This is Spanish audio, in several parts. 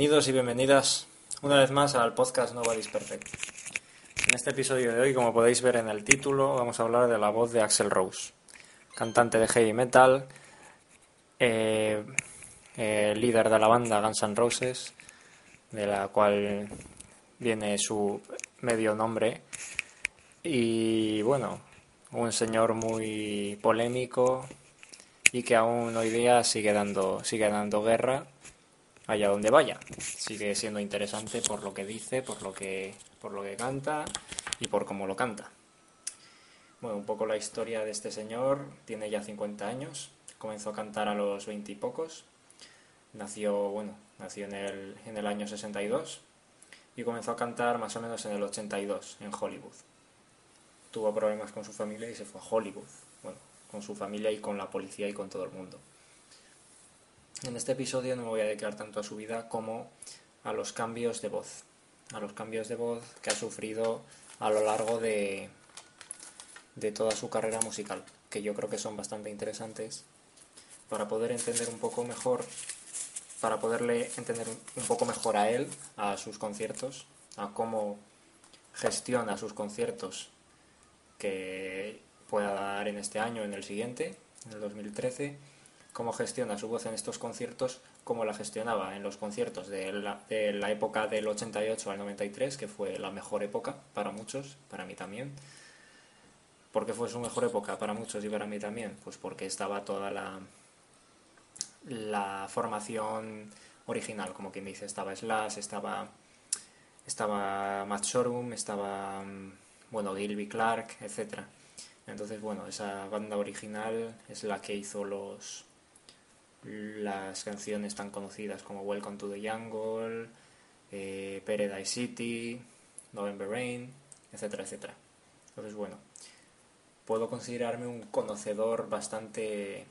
Bienvenidos y bienvenidas una vez más al podcast Nobody's Perfect. En este episodio de hoy, como podéis ver en el título, vamos a hablar de la voz de Axel Rose, cantante de heavy metal, eh, eh, líder de la banda Guns N' Roses, de la cual viene su medio nombre, y bueno, un señor muy polémico y que aún hoy día sigue dando, sigue dando guerra allá donde vaya. Sigue siendo interesante por lo que dice, por lo que, por lo que canta y por cómo lo canta. Bueno, un poco la historia de este señor. Tiene ya 50 años. Comenzó a cantar a los 20 y pocos. Nació, bueno, nació en el, en el año 62 y comenzó a cantar más o menos en el 82 en Hollywood. Tuvo problemas con su familia y se fue a Hollywood. Bueno, con su familia y con la policía y con todo el mundo. En este episodio no me voy a dedicar tanto a su vida como a los cambios de voz, a los cambios de voz que ha sufrido a lo largo de, de toda su carrera musical, que yo creo que son bastante interesantes para poder entender un poco mejor, para poderle entender un poco mejor a él, a sus conciertos, a cómo gestiona sus conciertos que pueda dar en este año, en el siguiente, en el 2013 cómo gestiona su voz en estos conciertos, cómo la gestionaba en los conciertos de la, de la, época del 88 al 93, que fue la mejor época para muchos, para mí también. ¿Por qué fue su mejor época para muchos y para mí también? Pues porque estaba toda la, la formación original, como quien dice, estaba Slash, estaba, estaba Matt Sorum, estaba, bueno, Gilby Clark, etc. Entonces, bueno, esa banda original es la que hizo los, las canciones tan conocidas como Welcome to the Jungle, eh, Paradise City, November Rain, etcétera, etcétera. Entonces, bueno, puedo considerarme un conocedor bastante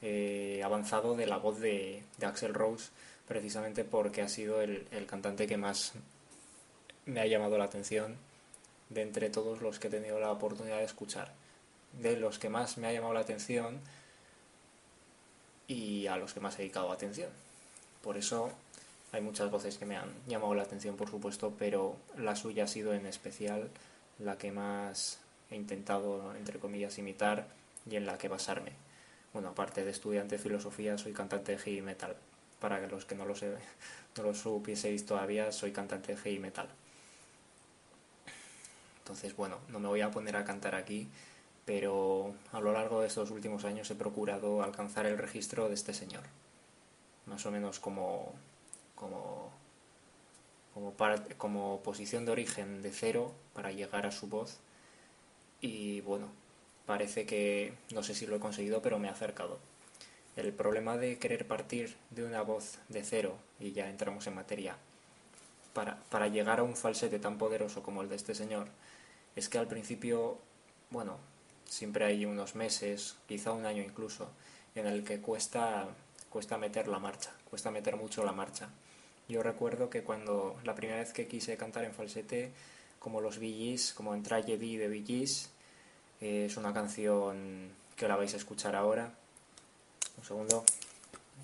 eh, avanzado de la voz de, de, Axel Rose, precisamente porque ha sido el, el cantante que más me ha llamado la atención de entre todos los que he tenido la oportunidad de escuchar. De los que más me ha llamado la atención y a los que más he dedicado atención. Por eso hay muchas voces que me han llamado la atención, por supuesto, pero la suya ha sido en especial la que más he intentado, entre comillas, imitar y en la que basarme. Bueno, aparte de estudiante de filosofía, soy cantante de heavy metal. Para los que no lo, sé, no lo supieseis todavía, soy cantante de heavy metal. Entonces, bueno, no me voy a poner a cantar aquí, pero a lo largo de estos últimos años he procurado alcanzar el registro de este señor, más o menos como, como, como, como posición de origen de cero para llegar a su voz y bueno, parece que no sé si lo he conseguido, pero me ha acercado. El problema de querer partir de una voz de cero, y ya entramos en materia, para, para llegar a un falsete tan poderoso como el de este señor, es que al principio, bueno, siempre hay unos meses, quizá un año incluso, en el que cuesta, cuesta meter la marcha, cuesta meter mucho la marcha. Yo recuerdo que cuando la primera vez que quise cantar en falsete, como los VGs, como en Tragedy de VGs, eh, es una canción que la vais a escuchar ahora. Un segundo.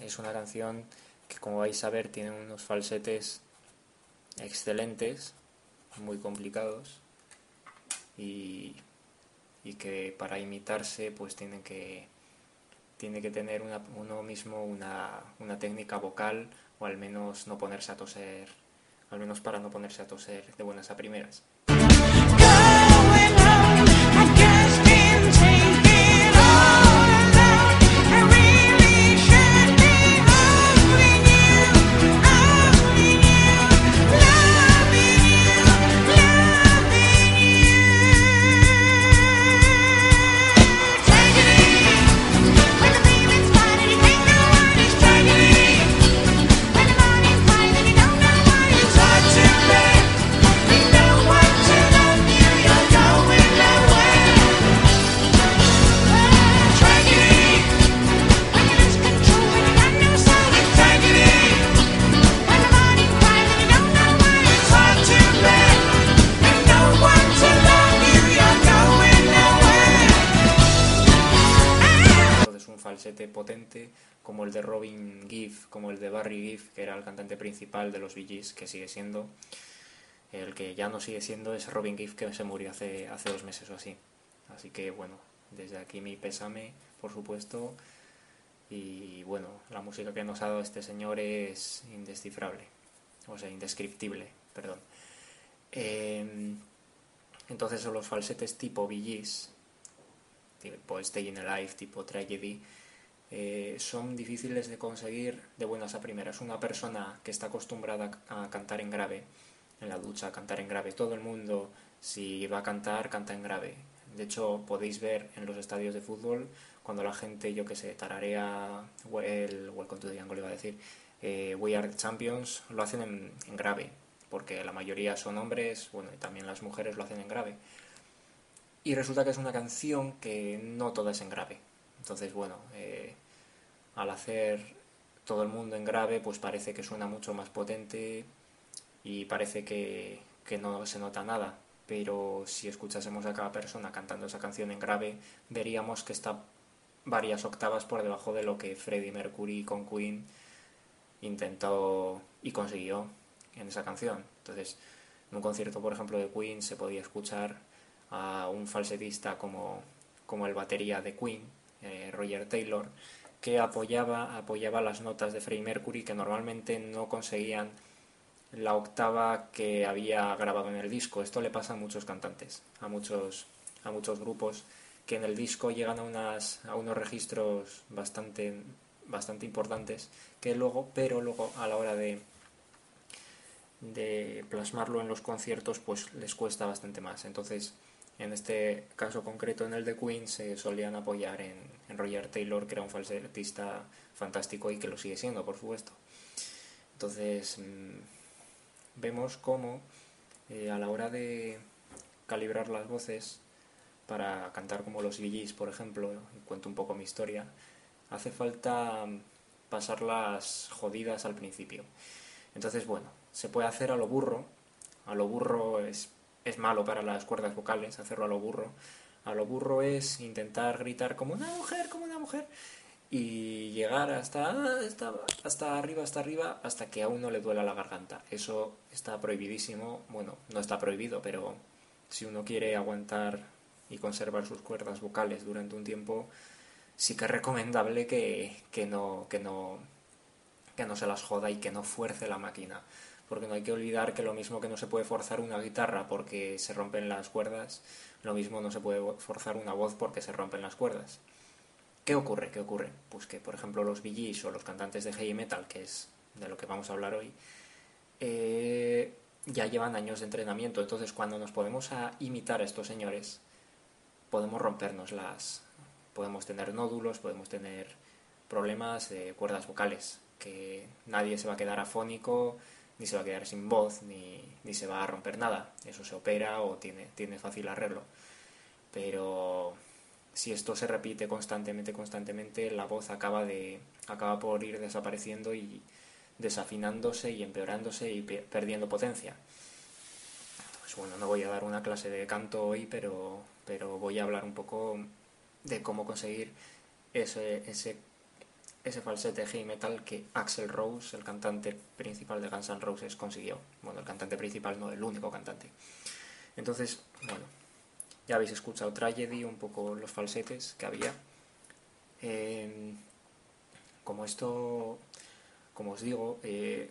Es una canción que como vais a ver tiene unos falsetes excelentes, muy complicados y y que para imitarse pues tiene que, tiene que tener una, uno mismo una, una técnica vocal o al menos no ponerse a toser, al menos para no ponerse a toser de buenas a primeras. Principal de los Gees, que sigue siendo. El que ya no sigue siendo es Robin Gibb, que se murió hace, hace dos meses o así. Así que bueno, desde aquí mi pésame, por supuesto. Y bueno, la música que nos ha dado este señor es indescifrable, o sea, indescriptible, perdón. Em, entonces los falsetes tipo Bee tipo Staying Alive, tipo Tragedy, eh, son difíciles de conseguir de buenas a primeras. Una persona que está acostumbrada a cantar en grave, en la ducha, a cantar en grave, todo el mundo, si va a cantar, canta en grave. De hecho, podéis ver en los estadios de fútbol cuando la gente, yo que sé, tararea el Welcome to the Jungle, iba a decir, eh, We Are the Champions, lo hacen en, grave, porque la mayoría son hombres, bueno, y también las mujeres lo hacen en grave. Y resulta que es una canción que no toda es en grave. Entonces, bueno, eh, al hacer todo el mundo en grave, pues parece que suena mucho más potente y parece que, que no se nota nada pero si escuchásemos a cada persona cantando esa canción en grave, veríamos que está varias octavas por debajo de lo que Freddie Mercury con Queen intentó y consiguió en esa canción. Entonces, en un concierto, por ejemplo, de Queen se podía escuchar a un falsetista como, como el batería de Queen, eh, Roger Taylor, que apoyaba, apoyaba las notas de Freddie Mercury que normalmente no conseguían la octava que había grabado en el disco. Esto le pasa a muchos cantantes, a muchos, a muchos grupos que en el disco llegan a, unas, a unos registros bastante, bastante importantes que luego, pero luego a la hora de, de plasmarlo en los conciertos pues les cuesta bastante más. Entonces, en este caso concreto, en el de Queen, se solían apoyar en, Roger Taylor, que era un falsetista fantástico y que lo sigue siendo, por supuesto. Entonces, mm, vemos cómo eh, a la hora de calibrar las voces para cantar como los Billys, por ejemplo, cuento un poco mi historia, hace falta pasarlas jodidas al principio. Entonces, bueno, se puede hacer a lo burro, a lo burro es, es malo para las cuerdas vocales, hacerlo a lo burro. A lo burro es intentar gritar como una mujer, como una mujer, y llegar hasta, hasta, hasta arriba, hasta arriba, hasta que a uno le duela la garganta. Eso está prohibidísimo. Bueno, no está prohibido, pero si uno quiere aguantar y conservar sus cuerdas vocales durante un tiempo, sí que es recomendable que, que, no, que, no, que no se las joda y que no fuerce la máquina. Porque no hay que olvidar que lo mismo que no se puede forzar una guitarra porque se rompen las cuerdas, lo mismo no se puede forzar una voz porque se rompen las cuerdas. ¿Qué ocurre? ¿Qué ocurre? Pues que, por ejemplo, los VGs o los cantantes de heavy metal, que es de lo que vamos a hablar hoy, eh, ya llevan años de entrenamiento. Entonces, cuando nos podemos a imitar a estos señores, podemos rompernos las. Podemos tener nódulos, podemos tener problemas de cuerdas vocales, que nadie se va a quedar afónico, ni se va a quedar sin voz, ni, ni se va a romper nada. Eso se opera o tiene, tiene fácil arreglo. Pero si esto se repite constantemente, constantemente, la voz acaba, de, acaba por ir desapareciendo y desafinándose y empeorándose y perdiendo potencia. Pues bueno, no voy a dar una clase de canto hoy, pero, pero voy a hablar un poco de cómo conseguir ese, ese, ese falsete heavy metal que Axel Rose, el cantante principal de Guns N' Roses, consiguió. Bueno, el cantante principal, no el único cantante. Entonces, bueno, ya habéis escuchado Tragedy, un poco los falsetes que había. Em, como esto, como os digo, eh,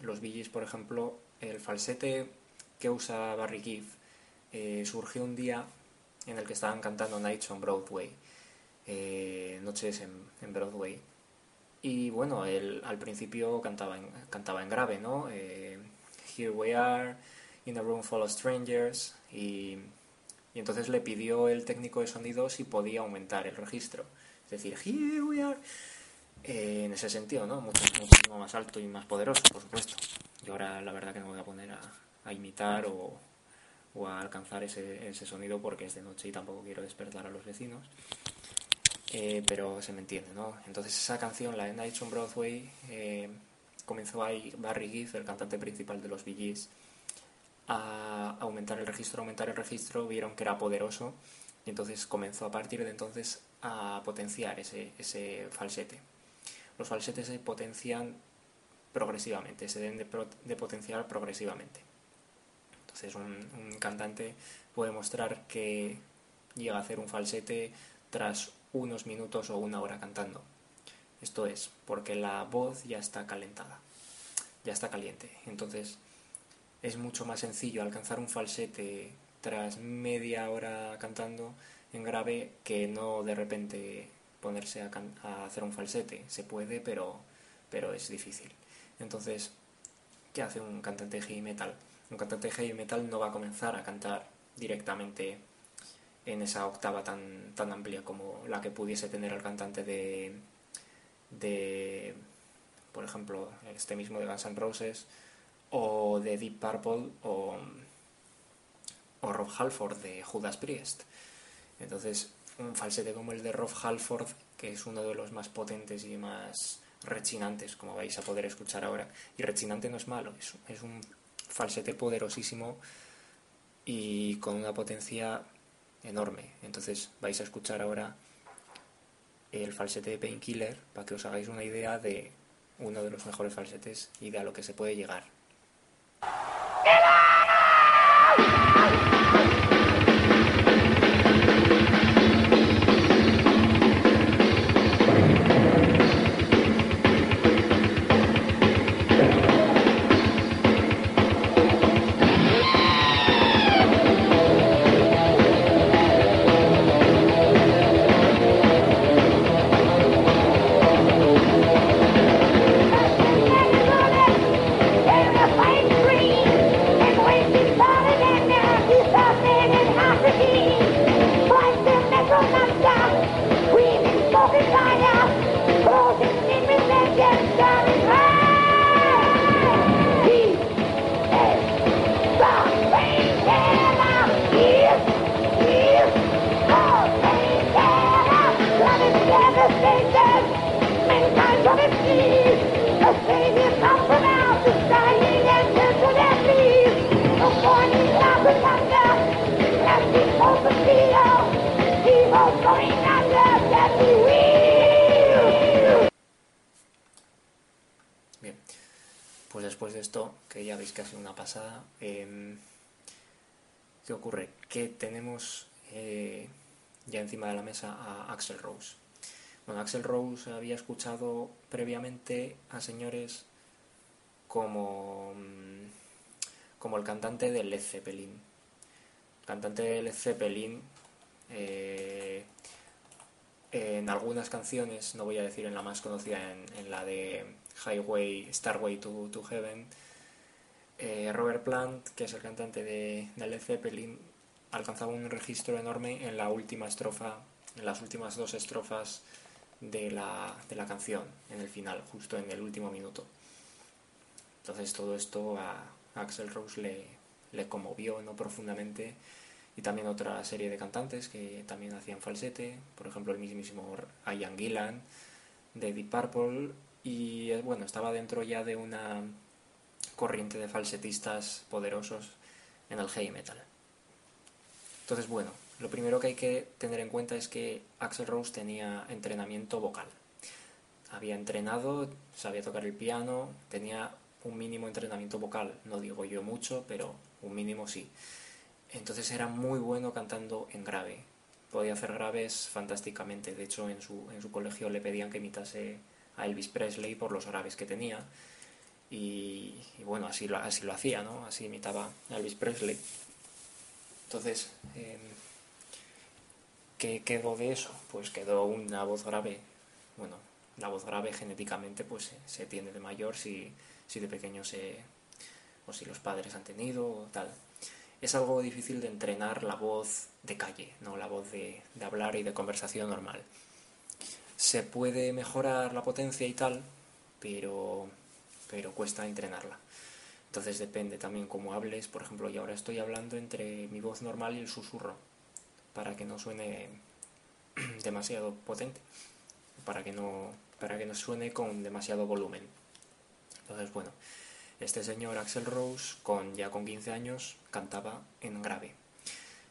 los Billys, por ejemplo, el falsete que usa Barry Gibb eh, surgió un día en el que estaban cantando Nights on Broadway, eh, noches en, Broadway. Y bueno, él al principio cantaba en, cantaba en grave, ¿no? Here we are, in a room full of strangers, y y entonces le pidió el técnico de sonido si podía aumentar el registro. Es decir, here we are. Eh, en ese sentido, ¿no? Mucho, muchísimo más alto y más poderoso, por supuesto. Y ahora la verdad que no me voy a poner a, imitar o, a alcanzar ese, sonido porque es de noche y tampoco quiero despertar a los vecinos. Eh, pero se me entiende, ¿no? Entonces esa canción, la de Nights on Broadway, eh, comenzó ahí Barry Gibb, el cantante principal de los Bee a aumentar el registro, aumentar el registro, vieron que era poderoso y entonces comenzó a partir de entonces a potenciar ese falsete. los falsetes se potencian progresivamente, se deben de, potenciar progresivamente. Entonces un, cantante puede mostrar que llega a hacer un falsete tras unos minutos o una hora cantando. Esto es, porque la voz ya está calentada, ya está caliente. Entonces es mucho más sencillo alcanzar un falsete tras media hora cantando en grave que no de repente ponerse a, hacer un falsete. Se puede, pero, pero es difícil. Entonces, ¿qué hace un cantante heavy metal? Un cantante heavy metal no va a comenzar a cantar directamente en esa octava tan, tan amplia como la que pudiese tener el cantante de, de, por ejemplo, este mismo de Guns N' Roses, o de Deep Purple, o, o Rob Halford de Judas Priest. Entonces, un falsete como el de Rob Halford, que es uno de los más potentes y más rechinantes, como vais a poder escuchar ahora. Y rechinante no es malo, es, es un falsete poderosísimo y con una potencia enorme. Entonces vais a escuchar ahora el falsete de Painkiller para que os hagáis una idea de uno de los mejores falsetes y de a lo que se puede llegar. Axel Rose. Bueno, Axel Rose había escuchado previamente a señores como, mm, como el cantante de Led Zeppelin. El cantante de Led Zeppelin eh, en algunas canciones, no voy a decir en la más conocida, en, la de Highway, Starway to, Heaven, eh, Robert Plant, que es el cantante de, Led Zeppelin, alcanzaba un registro enorme en la última estrofa, en las últimas dos estrofas de la, de la canción, en el final, justo en el último minuto. Entonces todo esto a Axel Rose le, le conmovió ¿no? profundamente y también otra serie de cantantes que también hacían falsete, por ejemplo el mismísimo Ian Gillan de Deep Purple y eh, bueno, estaba dentro ya de una corriente de falsetistas poderosos en el heavy metal. Entonces, bueno, lo primero que hay que tener en cuenta es que Axel Rose tenía entrenamiento vocal. Había entrenado, sabía tocar el piano, tenía un mínimo entrenamiento vocal, no digo yo mucho, pero un mínimo sí. Entonces era muy bueno cantando en grave. Podía hacer graves fantásticamente. De hecho, en su, en su colegio le pedían que imitase a Elvis Presley por los graves que tenía. Y, bueno, así lo, así lo hacía, ¿no? Así imitaba a Elvis Presley. Entonces, em, ¿qué quedó de eso? Pues quedó una voz grave. Bueno, la voz grave genéticamente pues se, tiene de mayor si, si de pequeño se... o si los padres han tenido o tal es algo difícil de entrenar la voz de calle, no la voz de, hablar y de conversación normal. Se puede mejorar la potencia y tal, pero, pero cuesta entrenarla. Entonces depende también cómo hables. Por ejemplo, yo ahora estoy hablando entre mi voz normal y el susurro, para que no suene demasiado potente, para que no, para que no suene con demasiado volumen. Entonces, bueno, este señor Axel Rose, con, ya con 15 años, cantaba en grave.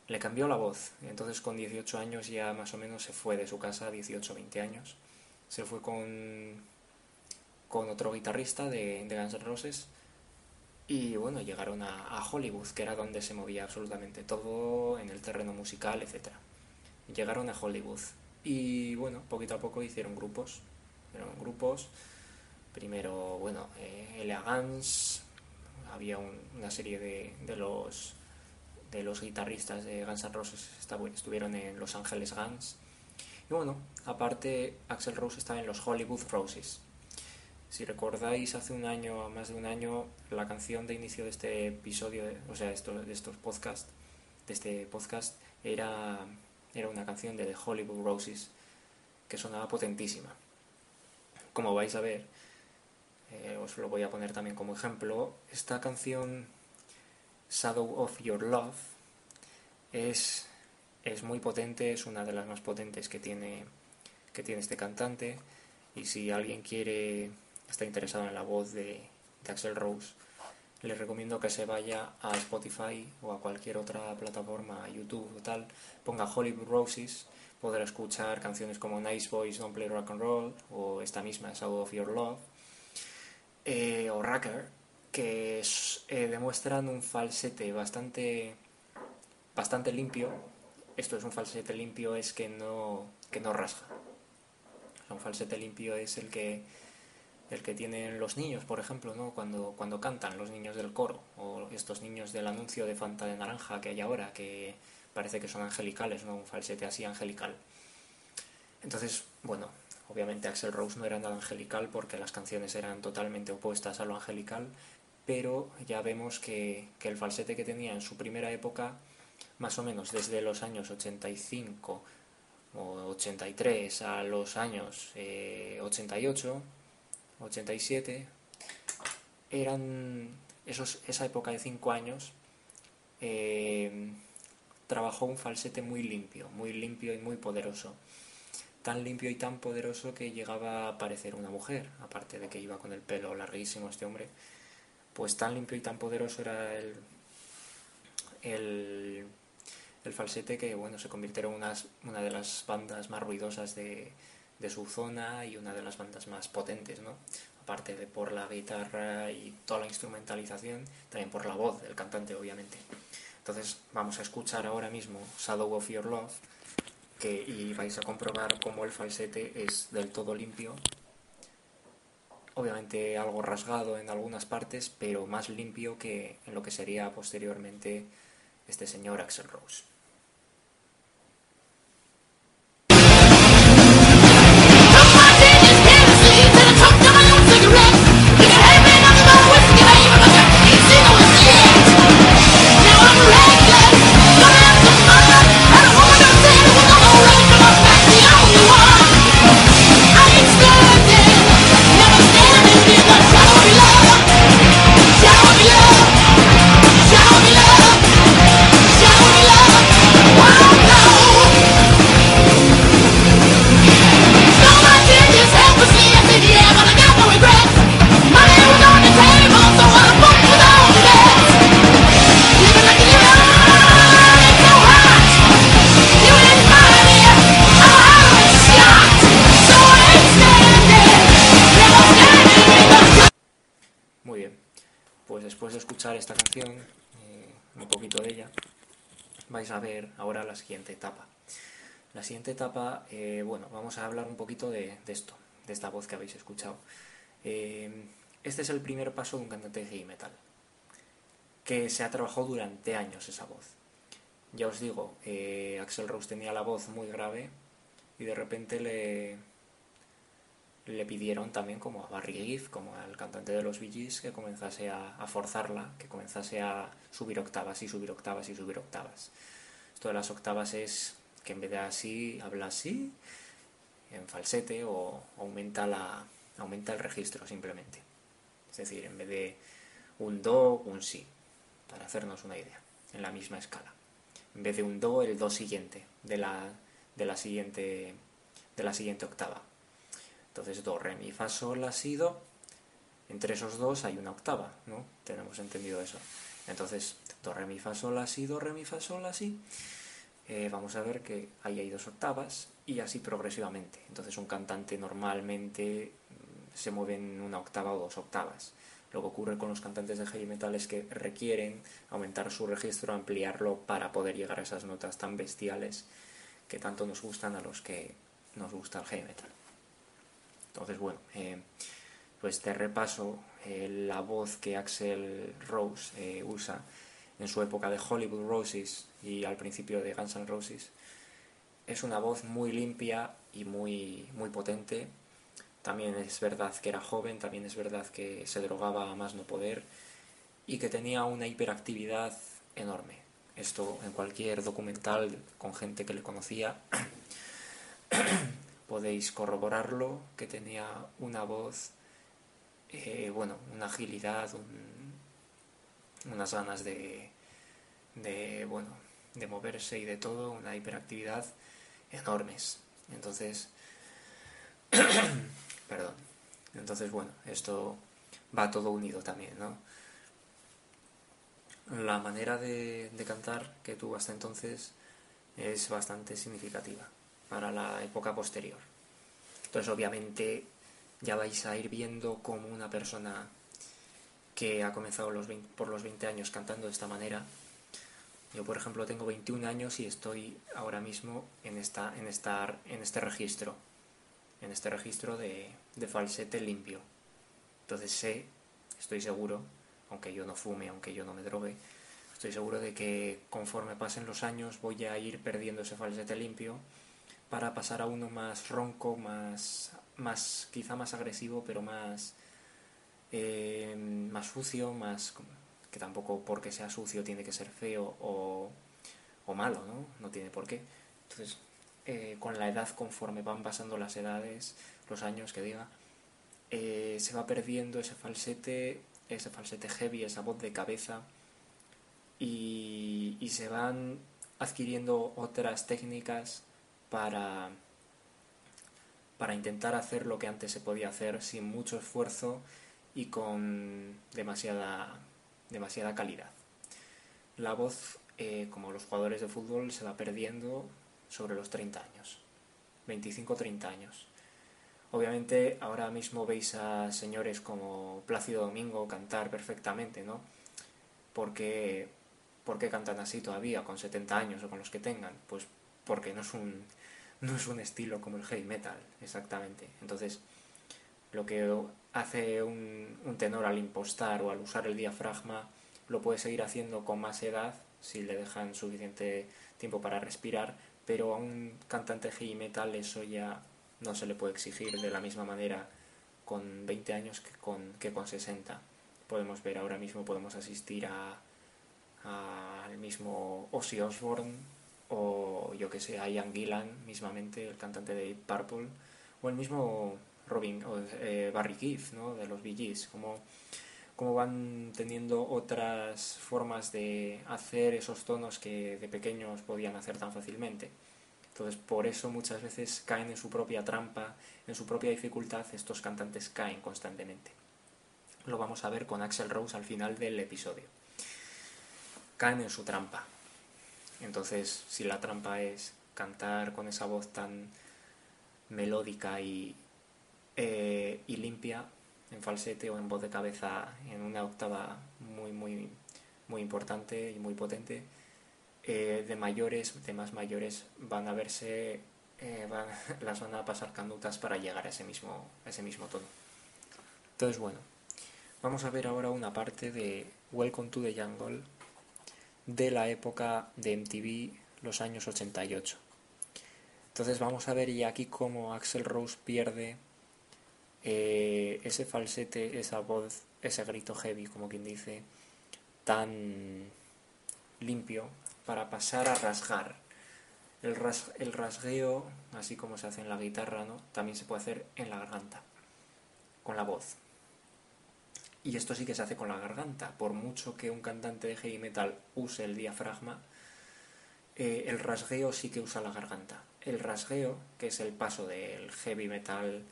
Le cambió la voz, entonces con 18 años ya más o menos se fue de su casa, 18-20 años. Se fue con, con otro guitarrista de, de Guns N' Roses y bueno, llegaron a, Hollywood, que era donde se movía absolutamente todo en el terreno musical, etc. Llegaron a Hollywood y bueno, poquito a poco hicieron grupos. Hicieron grupos. Primero, bueno, eh, Guns, había una serie de, de, los de los guitarristas de Guns N' Roses estuvieron en Los Ángeles Guns. Y bueno, aparte Axel Rose estaba en los Hollywood Roses, si recordáis hace un año, más de un año, la canción de inicio de este episodio, o sea, de estos podcasts, de este podcast, era, era una canción de The Hollywood Roses que sonaba potentísima. Como vais a ver, eh, os lo voy a poner también como ejemplo, esta canción Shadow of Your Love es, es muy potente, es una de las más potentes que tiene, que tiene este cantante y si alguien quiere está interesado en la voz de, Axel Rose, les recomiendo que se vaya a Spotify o a cualquier otra plataforma, YouTube o tal, ponga Hollywood Roses, podrá escuchar canciones como Nice Boys Don't Play Rock and Roll o esta misma Sound of Your Love eh, o Racker, que eh, demuestran un falsete bastante, bastante limpio. Esto es un falsete limpio, es que no, que no rasga. un falsete limpio es el que el que tienen los niños, por ejemplo, ¿no? cuando, cuando cantan los niños del coro, o estos niños del anuncio de Fanta de Naranja que hay ahora, que parece que son angelicales, ¿no? un falsete así angelical. Entonces, bueno, obviamente Axel Rose no era nada angelical porque las canciones eran totalmente opuestas a lo angelical, pero ya vemos que, el falsete que tenía en su primera época, más o menos desde los años 85 o 83 a los años 88, eh, 87, eran esos, esa época de 5 años, eh, trabajó un falsete muy limpio, muy limpio y muy poderoso. Tan limpio y tan poderoso que llegaba a parecer una mujer, aparte de que iba con el pelo larguísimo este hombre. Pues tan limpio y tan poderoso era el, el, falsete que bueno, se convirtieron en una de las bandas más ruidosas de, de su zona y una de las bandas más potentes, ¿no? Aparte de por la guitarra y toda la instrumentalización, también por la voz del cantante, obviamente. Entonces vamos a escuchar ahora mismo Shadow of Your Love que, y vais a comprobar cómo el falsete es del todo limpio. Obviamente algo rasgado en algunas partes, pero más limpio que en lo que sería posteriormente este señor Axel Rose. La siguiente etapa, eh, bueno, vamos a hablar un poquito de, esto, de esta voz que habéis escuchado. Eh, este es el primer paso de un cantante de heavy metal, que se ha trabajado durante años esa voz. Ya os digo, Axel Rose tenía la voz muy grave y de repente le, le pidieron también como a Barry Gibb, como al cantante de los Bee Gees, que comenzase a, forzarla, que comenzase a subir octavas y subir octavas y subir octavas. Esto de las octavas es que en vez de así, habla así, en falsete, o aumenta, la, aumenta el registro simplemente. Es decir, en vez de un do, un si, para hacernos una idea, en la misma escala. En vez de un do, el do siguiente, de la, de la, siguiente, de la siguiente octava entonces, do, re, mi, fa, sol, la, si, do. Entre esos dos hay una octava, ¿no? Tenemos entendido eso. Entonces, do, re, mi, fa, sol, la, si, do, re, mi, fa, sol, la, si. Eh, vamos a ver que ahí hay dos octavas y así progresivamente. Entonces, un cantante normalmente se mueven una octava o dos octavas. Lo que ocurre con los cantantes de heavy metal es que requieren aumentar su registro, ampliarlo para poder llegar a esas notas tan bestiales que tanto nos gustan a los que nos gusta el heavy metal. Entonces, bueno, eh, pues te repaso eh, la voz que Axel Rose usa en su época de Hollywood Roses y al principio de Guns N' Roses. Es una voz muy limpia y muy, muy potente. También es verdad que era joven, también es verdad que se drogaba a más no poder y que tenía una hiperactividad enorme. Esto en cualquier documental con gente que le conocía podéis corroborarlo, que tenía una voz, eh, bueno, una agilidad, unas ganas de, de, bueno, de moverse y de todo, una hiperactividad enormes. Entonces, perdón. Entonces, bueno, esto va todo unido también, ¿no? La manera de, cantar que tuvo hasta entonces es bastante significativa para la época posterior. Entonces, obviamente, ya vais a ir viendo como una persona que ha comenzado por los 20 años cantando de esta manera. Yo, por ejemplo, tengo 21 años y estoy ahora mismo en, esta, en, estar, en este registro, en este registro de, falsete limpio. Entonces sé, estoy seguro, aunque yo no fume, aunque yo no me drogue, estoy seguro de que conforme pasen los años voy a ir perdiendo ese falsete limpio para pasar a uno más ronco, más, más quizá más agresivo, pero más, eh, más sucio, más que tampoco porque sea sucio tiene que ser feo o, malo, ¿no? No tiene por qué. Entonces, eh, con la edad, conforme van pasando las edades, los años que diga, eh, se va perdiendo ese falsete, ese falsete heavy, esa voz de cabeza, y, y se van adquiriendo otras técnicas para, para intentar hacer lo que antes se podía hacer sin mucho esfuerzo y con demasiada, demasiada calidad. La voz, eh, como los jugadores de fútbol, se va perdiendo sobre los 30 años, 25-30 años. Obviamente ahora mismo veis a señores como Plácido Domingo cantar perfectamente, ¿no? Porque, ¿Por qué cantan así todavía, con 70 años o con los que tengan? Pues porque no es un, no es un estilo como el heavy metal, exactamente. Entonces, lo que hace un, tenor al impostar o al usar el diafragma, lo puede seguir haciendo con más edad, si le dejan suficiente tiempo para respirar, pero a un cantante heavy metal eso ya no se le puede exigir de la misma manera con 20 años que con, que con 60. Podemos ver ahora mismo, podemos asistir a al mismo Ozzy Osbourne o yo que sé, a Ian Gillan mismamente, el cantante de Purple, o el mismo Robin, o, eh, Barry Keith, ¿no? de los Bee Gees, como, como van teniendo otras formas de hacer esos tonos que de pequeños podían hacer tan fácilmente. Entonces, por eso muchas veces caen en su propia trampa, en su propia dificultad, estos cantantes caen constantemente. Lo vamos a ver con Axel Rose al final del episodio. Caen en su trampa, entonces, si la trampa es cantar con esa voz tan melódica y, eh, y limpia, en falsete o en voz de cabeza, en una octava muy, muy, muy importante y muy potente, eh, de mayores, de más mayores, van a verse, eh, van, las van a pasar canutas para llegar a ese mismo, ese mismo tono. Entonces, bueno, vamos a ver ahora una parte de Welcome to the Jungle de la época de MTV, los años 88. Entonces vamos a ver ya aquí cómo Axel Rose pierde eh, ese falsete, esa voz, ese grito heavy, como quien dice, tan limpio para pasar a rasgar. El, el rasgueo, así como se hace en la guitarra, ¿no? también se puede hacer en la garganta, con la voz. Y esto sí que se hace con la garganta. Por mucho que un cantante de heavy metal use el diafragma, eh, el rasgueo sí que usa la garganta. El rasgueo, que es el paso del heavy metal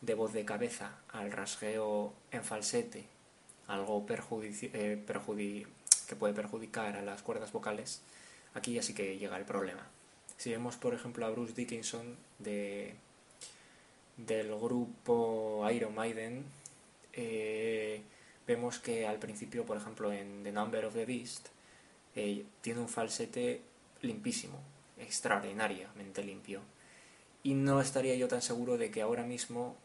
de voz de cabeza al rasgueo en falsete, algo eh, que puede perjudicar a las cuerdas vocales, aquí ya sí que llega el problema. Si vemos, por ejemplo, a Bruce Dickinson de, del grupo Iron Maiden, eh, vemos que al principio, por ejemplo, en The Number of the Beast, eh, tiene un falsete limpísimo, extraordinariamente limpio. Y no estaría yo tan seguro de que ahora mismo,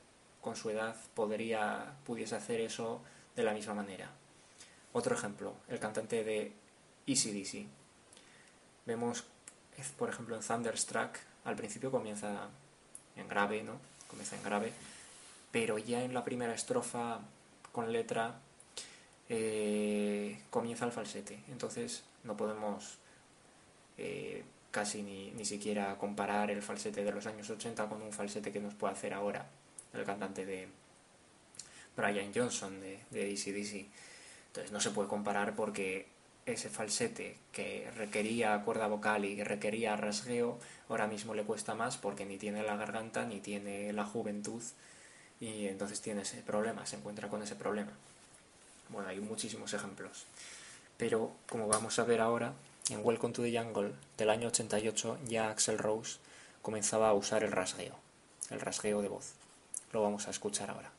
con su edad, podría, pudiese hacer eso de la misma manera. Otro ejemplo, el cantante de Easy DC. Vemos, por ejemplo, en Thunderstruck, al principio comienza en grave, ¿no? Comienza en grave, pero ya en la primera estrofa con letra eh, comienza el falsete. Entonces no podemos eh, casi ni, ni, siquiera comparar el falsete de los años 80 con un falsete que nos puede hacer ahora el cantante de Brian Johnson de, de DC. Entonces no se puede comparar porque ese falsete que requería cuerda vocal y requería rasgueo, ahora mismo le cuesta más porque ni tiene la garganta ni tiene la juventud y entonces tiene ese problema, se encuentra con ese problema. Bueno, hay muchísimos ejemplos. Pero como vamos a ver ahora, en Welcome to the Jungle del año 88 ya Axel Rose comenzaba a usar el rasgueo, el rasgueo de voz. Lo vamos a escuchar ahora.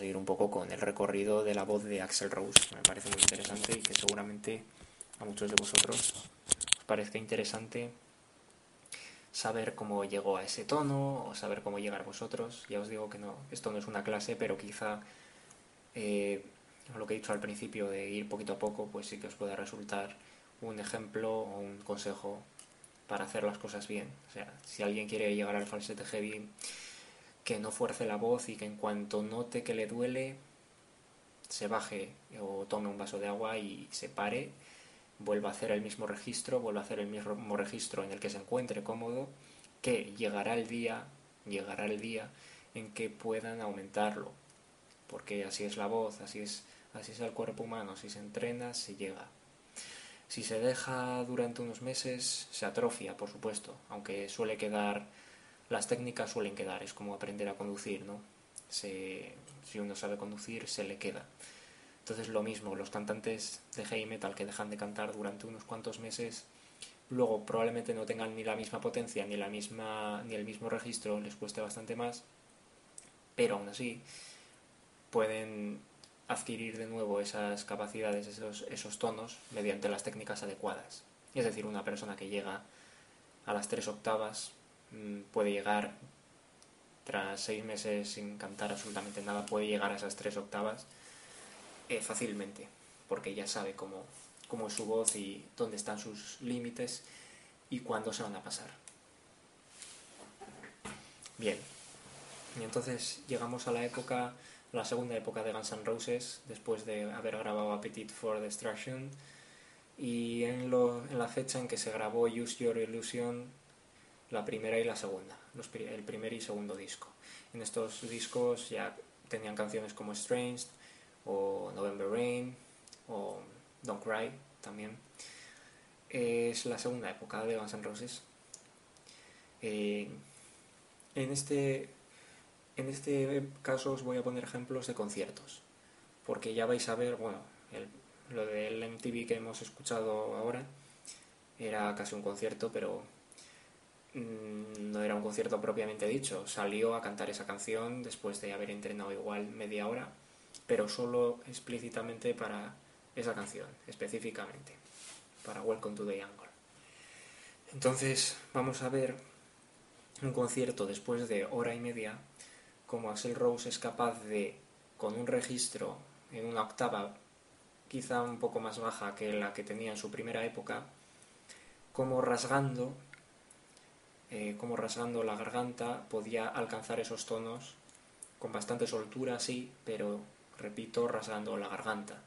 Seguir un poco con el recorrido de la voz de Axel Rose. Me parece muy interesante y que seguramente a muchos de vosotros os parezca interesante saber cómo llegó a ese tono o saber cómo llegar vosotros. Ya os digo que no, esto no es una clase, pero quizá eh, lo que he dicho al principio de ir poquito a poco, pues sí que os pueda resultar un ejemplo o un consejo para hacer las cosas bien. O sea, si alguien quiere llegar al falsete heavy que no fuerce la voz y que en cuanto note que le duele, se baje o tome un vaso de agua y se pare, vuelva a hacer el mismo registro, vuelva a hacer el mismo registro en el que se encuentre cómodo, que llegará el día, llegará el día en que puedan aumentarlo, porque así es la voz, así es, así es el cuerpo humano, si se entrena, se llega. Si se deja durante unos meses, se atrofia, por supuesto, aunque suele quedar las técnicas suelen quedar, es como aprender a conducir, ¿no? si uno sabe conducir, se le queda. Entonces lo mismo, los cantantes de heavy metal que dejan de cantar durante unos cuantos meses, luego probablemente no tengan ni la misma potencia ni la misma ni el mismo registro, les cueste bastante más, pero aún así pueden adquirir de nuevo esas capacidades, esos, esos tonos mediante las técnicas adecuadas. Es decir, una persona que llega a las tres octavas puede llegar, tras seis meses sin cantar absolutamente nada, puede llegar a esas tres octavas eh, fácilmente, porque ya sabe cómo, cómo es su voz y dónde están sus límites y cuándo se van a pasar. Bien, y entonces llegamos a la época, la segunda época de Guns N' Roses, después de haber grabado Appetite for Destruction, y en la fecha en que se grabó Use Your Illusion la primera y la segunda, el primer y segundo disco. En estos discos ya tenían canciones como Strange o November Rain o Don't Cry también. Es la segunda época de Guns N' Roses. Eh, en, este, en este caso os voy a poner ejemplos de conciertos, porque ya vais a ver, bueno, lo del MTV que hemos escuchado ahora era casi un concierto, pero no era un concierto propiamente dicho. Salió a cantar esa canción después de haber entrenado igual media hora, pero solo explícitamente para esa canción, específicamente, para Welcome to the Jungle. Entonces vamos a ver un concierto después de hora y media, como Axel Rose es capaz de, con un registro en una octava quizá un poco más baja que la que tenía en su primera época, como rasgando, eh, como rasgando la garganta podía alcanzar esos tonos con bastante soltura, sí, pero repito, rasgando la garganta.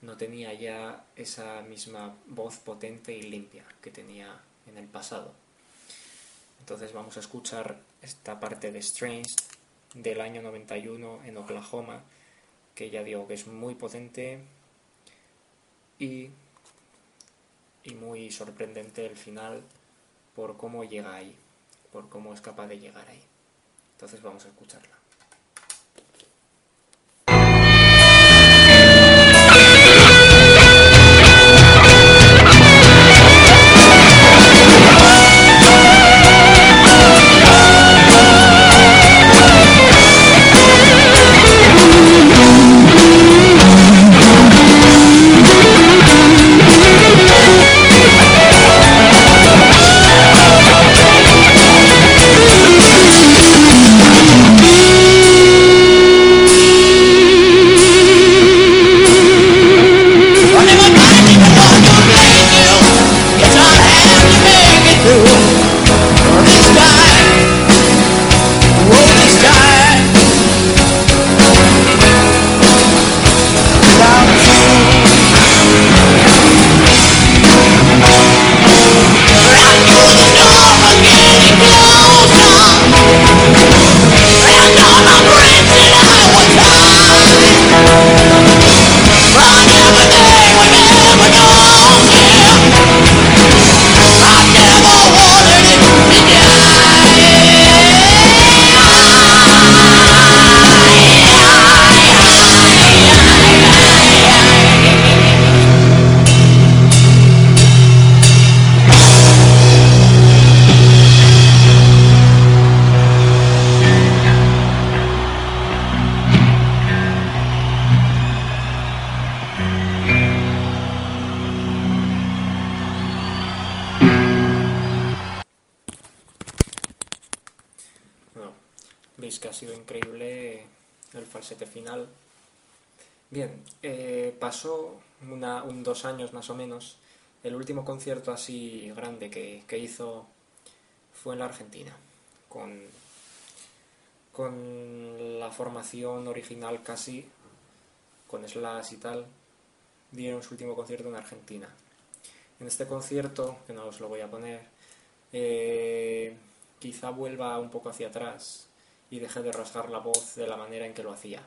No tenía ya esa misma voz potente y limpia que tenía en el pasado. Entonces vamos a escuchar esta parte de Strange del año 91 en Oklahoma, que ya digo que es muy potente y, y muy sorprendente el final por cómo llega ahí, por cómo es capaz de llegar ahí. Entonces vamos a escucharla. Que ha sido increíble el falsete final. Bien, eh, pasó un dos años más o menos. El último concierto así grande que, hizo fue en la Argentina, con, con la formación original casi, con Slash y tal, dieron su último concierto en Argentina. En este concierto, que no os lo voy a poner, eh, quizá vuelva un poco hacia atrás y deje de rasgar la voz de la manera en que lo hacía.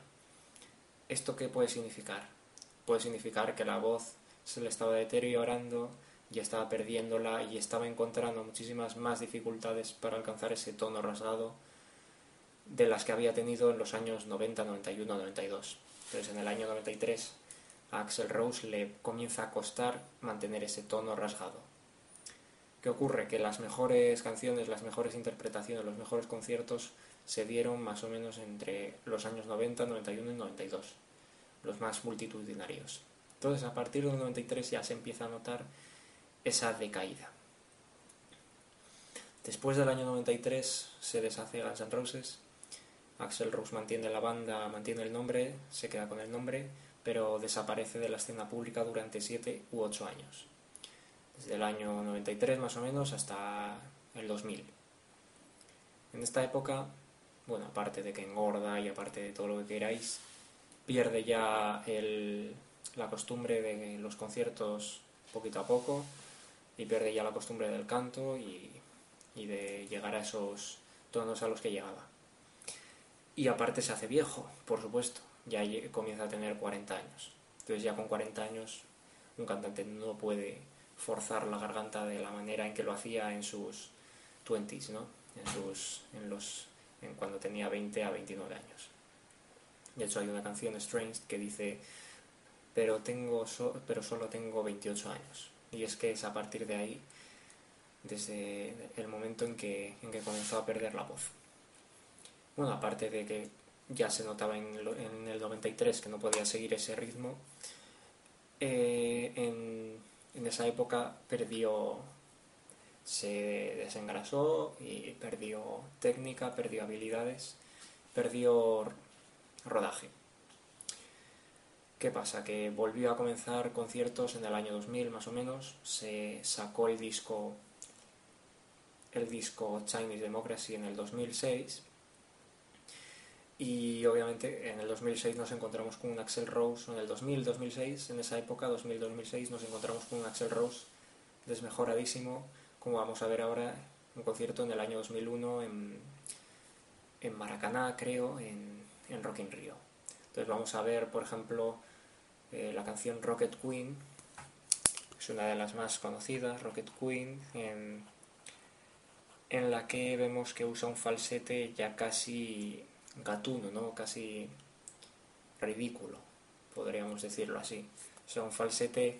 ¿Esto qué puede significar? Puede significar que la voz se le estaba deteriorando y estaba perdiéndola y estaba encontrando muchísimas más dificultades para alcanzar ese tono rasgado de las que había tenido en los años 90, 91, 92. Entonces en el año 93 a Axel Rose le comienza a costar mantener ese tono rasgado. ¿Qué ocurre? Que las mejores canciones, las mejores interpretaciones, los mejores conciertos se dieron más o menos entre los años 90, 91 y 92, los más multitudinarios. Entonces, a partir del 93 ya se empieza a notar esa decaída. Después del año 93 se deshace Guns N' Roses, Axel Rose mantiene la banda, mantiene el nombre, se queda con el nombre, pero desaparece de la escena pública durante 7 u 8 años. Desde el año 93 más o menos hasta el 2000. En esta época bueno, aparte de que engorda y aparte de todo lo que queráis, pierde ya la costumbre de los conciertos poquito a poco y pierde ya la costumbre del canto y, de llegar a esos tonos a los que llegaba. Y aparte se hace viejo, por supuesto, ya comienza a tener 40 años. Entonces ya con 40 años un cantante no puede forzar la garganta de la manera en que lo hacía en sus 20s, ¿no? En, sus, en los cuando tenía 20 a 29 años. De hecho hay una canción Strange que dice pero tengo pero solo tengo 28 años. Y es que es a partir de ahí, desde el momento en que, en que comenzó a perder la voz. Bueno, aparte de que ya se notaba en, en el 93 que no podía seguir ese ritmo, eh, en, en esa época perdió se desengrasó y perdió técnica, perdió habilidades, perdió rodaje. ¿Qué pasa? Que volvió a comenzar conciertos en el año 2000 más o menos, se sacó el disco el disco Chinese Democracy en el 2006 y obviamente en el 2006 nos encontramos con un Axel Rose, en el 2000-2006, en esa época, 2000-2006, nos encontramos con un Axel Rose desmejoradísimo, como vamos a ver ahora, un concierto en el año 2001 en, en Maracaná, creo, en, en Rock Rio. Entonces vamos a ver, por ejemplo, eh, la canción Rocket Queen, es una de las más conocidas, Rocket Queen, en, en la que vemos que usa un falsete ya casi gatuno, ¿no? casi ridículo, podríamos decirlo así. O sea, un falsete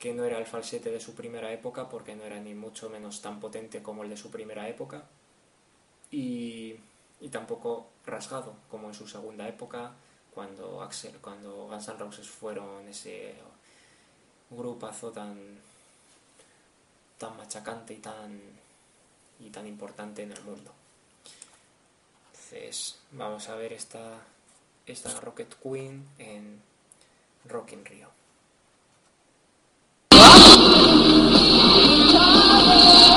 que no era el falsete de su primera época, porque no era ni mucho menos tan potente como el de su primera época, y, tampoco rasgado como en su segunda época, cuando Axel, cuando Guns N' Roses fueron ese grupazo tan tan machacante y tan y tan importante en el mundo. Entonces, vamos a ver esta esta Rocket Queen en Rock in Rio. Thank you.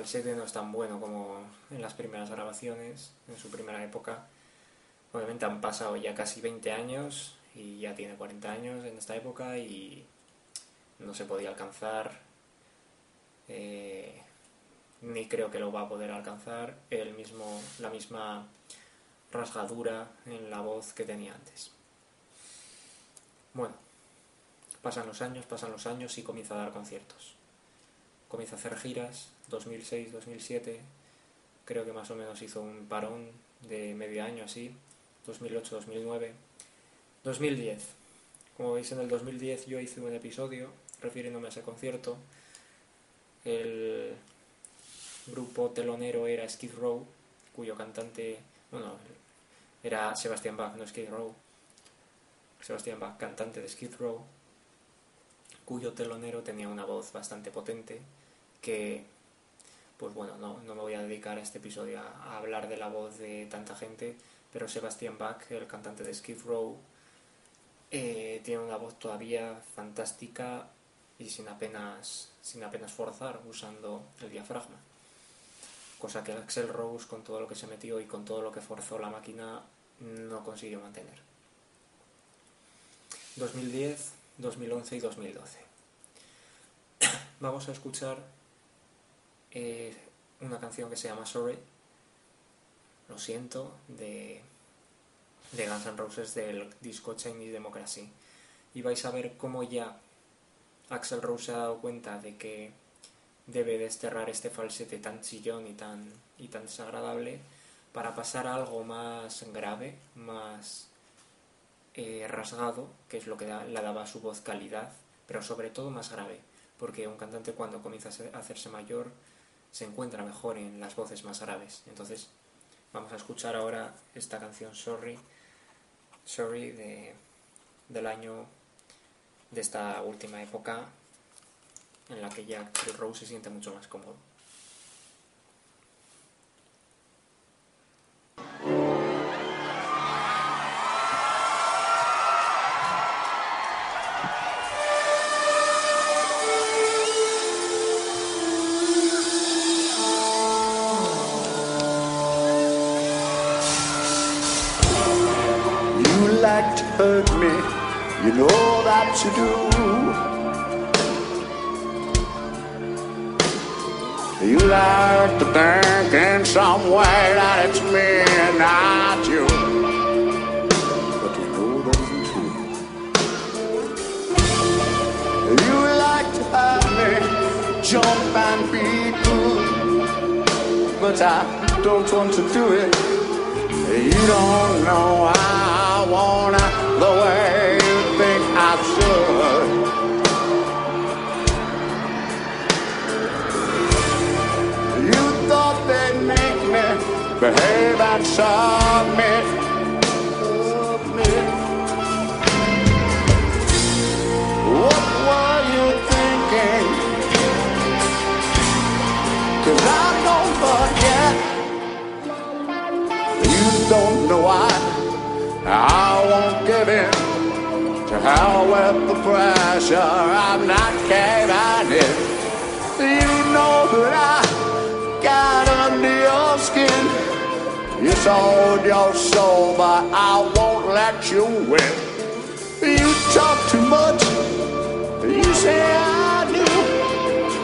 Falsete no es tan bueno como en las primeras grabaciones, en su primera época. Obviamente han pasado ya casi 20 años y ya tiene 40 años en esta época y no se podía alcanzar, eh, ni creo que lo va a poder alcanzar, el mismo, la misma rasgadura en la voz que tenía antes. Bueno, pasan los años, pasan los años y comienza a dar conciertos comienza a hacer giras, 2006, 2007, creo que más o menos hizo un parón de medio año así, 2008, 2009, 2010. Como veis en el 2010 yo hice un episodio refiriéndome a ese concierto. El grupo telonero era Skid Row, cuyo cantante, bueno, era Sebastian Bach, no Skid Row. Sebastian Bach, cantante de Skid Row, cuyo telonero tenía una voz bastante potente que, pues bueno, no, me voy a dedicar a este episodio a, hablar de la voz de tanta gente, pero Sebastian Bach, el cantante de Skid Row, eh, tiene una voz todavía fantástica y sin apenas, sin apenas forzar, usando el diafragma. Cosa que Axel Rose, con todo lo que se metió y con todo lo que forzó la máquina, no consiguió mantener. 2010, 2011 y 2012. Vamos a escuchar una canción que se llama Sorry, lo siento, de, de Guns N' Roses del disco Chinese Democracy. Y vais a ver cómo ya Axel Rose se ha dado cuenta de que debe desterrar este falsete tan chillón y tan, y tan desagradable para pasar a algo más grave, más eh, rasgado, que es lo que le daba a su voz calidad, pero sobre todo más grave, porque un cantante cuando comienza a hacerse mayor se encuentra mejor en las voces más graves. Entonces vamos a escuchar ahora esta canción Sorry, Sorry de, del año de esta última época en la que ya Rose se siente mucho más cómodo. You know that you do. You like to think in some way that it's me and not you. But you know that isn't true. You like to have me jump and be good. But I don't want to do it. You don't know I wanna the way I should. You thought they'd make me behave and submit. submit. What were you thinking? Cause I don't forget. You don't know why I won't give in hell with the pressure. I'm not caving in. You know that I got under your skin. You sold your soul, but I won't let you win. You talk too much. You say I do.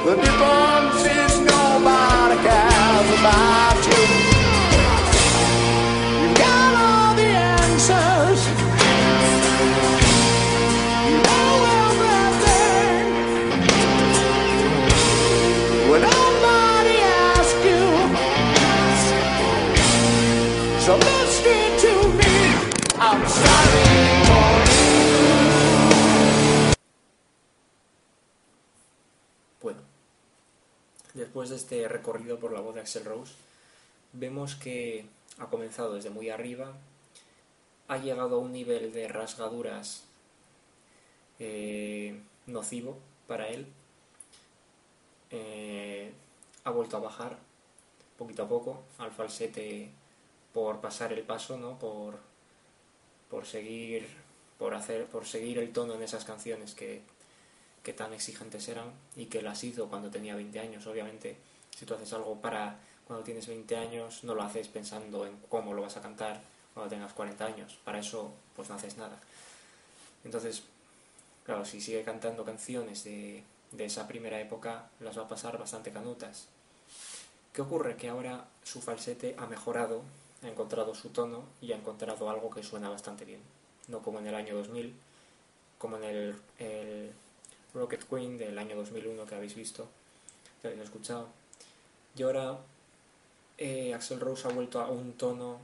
The difference is nobody cares about este recorrido por la voz de Axel Rose, vemos que ha comenzado desde muy arriba, ha llegado a un nivel de rasgaduras eh, nocivo para él, eh, ha vuelto a bajar poquito a poco al falsete por pasar el paso, ¿no? Por, por seguir por hacer por seguir el tono en esas canciones que, que tan exigentes eran y que las hizo cuando tenía 20 años. Obviamente, si tú haces algo para cuando tienes 20 años, no lo haces pensando en cómo lo vas a cantar cuando tengas 40 años. Para eso, pues no haces nada. Entonces, claro, si sigue cantando canciones de, de esa primera época, las va a pasar bastante canutas. ¿Qué ocurre? Que ahora su falsete ha mejorado, ha encontrado su tono y ha encontrado algo que suena bastante bien. No como en el año 2000, como en el, el Rocket Queen del año 2001 que habéis visto, que habéis escuchado. Y ahora eh, Axel Rose ha vuelto a un tono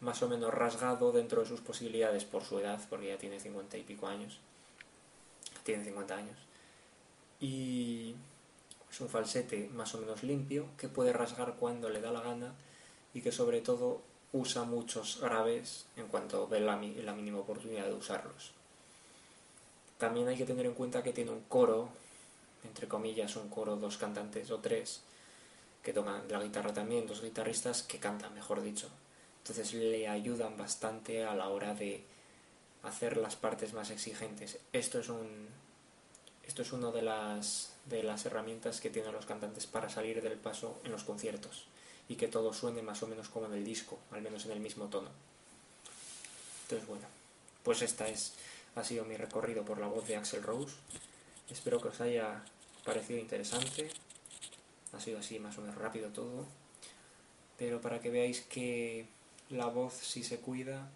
más o menos rasgado dentro de sus posibilidades por su edad, porque ya tiene 50 y pico años. Tiene 50 años. Y es un falsete más o menos limpio que puede rasgar cuando le da la gana y que sobre todo usa muchos graves en cuanto ve la mínima oportunidad de usarlos. También hay que tener en cuenta que tiene un coro, entre comillas, un coro, dos cantantes o tres, que tocan la guitarra también, dos guitarristas que cantan, mejor dicho. Entonces le ayudan bastante a la hora de hacer las partes más exigentes. Esto es un esto es una de las de las herramientas que tienen los cantantes para salir del paso en los conciertos y que todo suene más o menos como en el disco, al menos en el mismo tono. Entonces, bueno, pues esta es ha sido mi recorrido por la voz de Axel Rose. Espero que os haya parecido interesante. Ha sido así más o menos rápido todo. Pero para que veáis que la voz si se cuida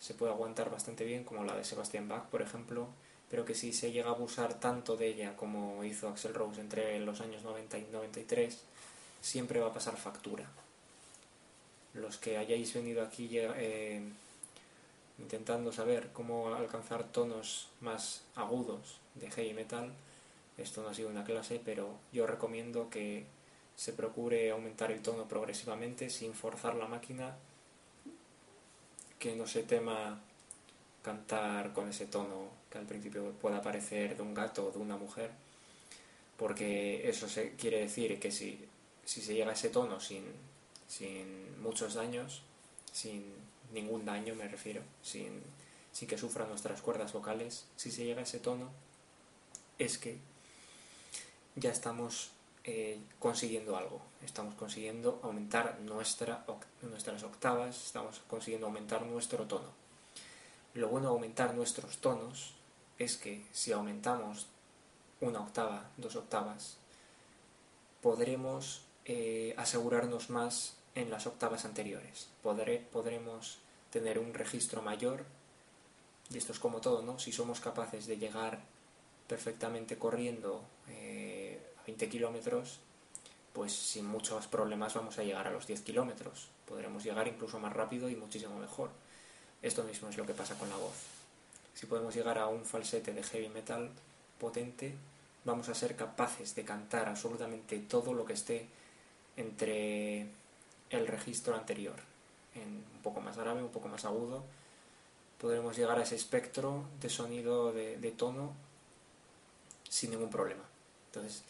se puede aguantar bastante bien, como la de Sebastian Bach, por ejemplo, pero que si se llega a abusar tanto de ella como hizo Axel Rose entre los años 90 y 93, siempre va a pasar factura. Los que hayáis venido aquí eh, intentando saber cómo alcanzar tonos más agudos de heavy metal, esto no ha sido una clase, pero yo recomiendo que se procure aumentar el tono progresivamente sin forzar la máquina, que no se tema cantar con ese tono que al principio pueda parecer de un gato o de una mujer, porque eso quiere decir que si, se llega a ese tono sin, sin muchos daños, sin ningún daño me refiero, sin, sin que sufran nuestras cuerdas vocales, si se llega a ese tono, es que ya estamos eh, consiguiendo algo, estamos consiguiendo aumentar nuestra, nuestras octavas, estamos consiguiendo aumentar nuestro tono. Lo bueno de aumentar nuestros tonos es que si aumentamos una octava, dos octavas, podremos eh, asegurarnos más en las octavas anteriores. podremos tener un registro mayor, y esto es como todo, ¿no? Si somos capaces de llegar perfectamente corriendo eh, 20 kilómetros, pues sin muchos problemas vamos a llegar a los 10 kilómetros. Podremos llegar incluso más rápido y muchísimo mejor. Esto mismo es lo que pasa con la voz. Si podemos llegar a un falsete de heavy metal potente, vamos a ser capaces de cantar absolutamente todo lo que esté entre el registro anterior, en un poco más grave, un poco más agudo. Podremos llegar a ese espectro de sonido, de, de tono, sin ningún problema. Entonces,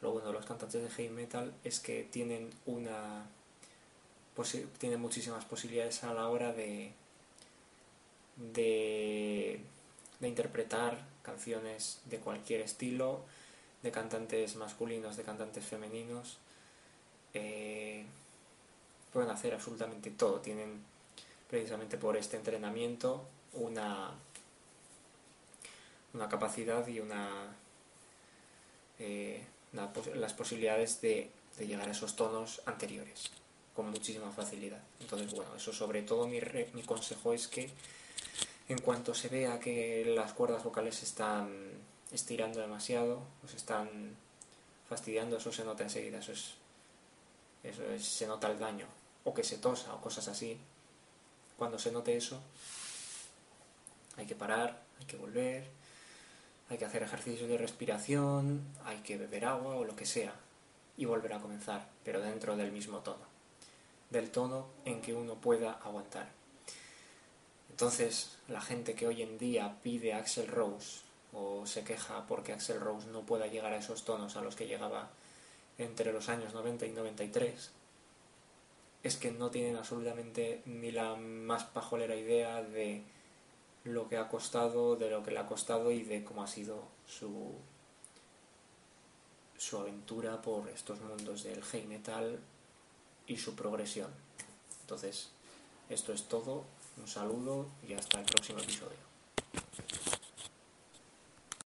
lo bueno de los cantantes de heavy metal es que tienen una tienen muchísimas posibilidades a la hora de, de, interpretar canciones de cualquier estilo, de cantantes masculinos, de cantantes femeninos. Eh, pueden hacer absolutamente todo. Tienen precisamente por este entrenamiento una, una capacidad y una, eh, las posibilidades de, llegar a esos tonos anteriores con muchísima facilidad. Entonces, bueno, eso sobre todo mi, mi consejo es que en cuanto se vea que las cuerdas vocales se están estirando demasiado, o se están fastidiando, eso se nota enseguida, eso es, eso es, se nota el daño, o que se tosa, o cosas así. Cuando se note eso, hay que parar, hay que volver, hay que hacer ejercicios de respiración, hay que beber agua o lo que sea, y volver a comenzar, pero dentro del mismo tono, del tono en que uno pueda aguantar. Entonces, la gente que hoy en día pide a Axel Rose o se queja porque Axel Rose no pueda llegar a esos tonos a los que llegaba entre los años 90 y 93, es que no tienen absolutamente ni la más pajolera idea de lo que ha costado, de lo que le ha costado y de cómo ha sido su, su aventura por estos mundos del heavy metal y su progresión. Entonces, esto es todo. Un saludo y hasta el próximo episodio.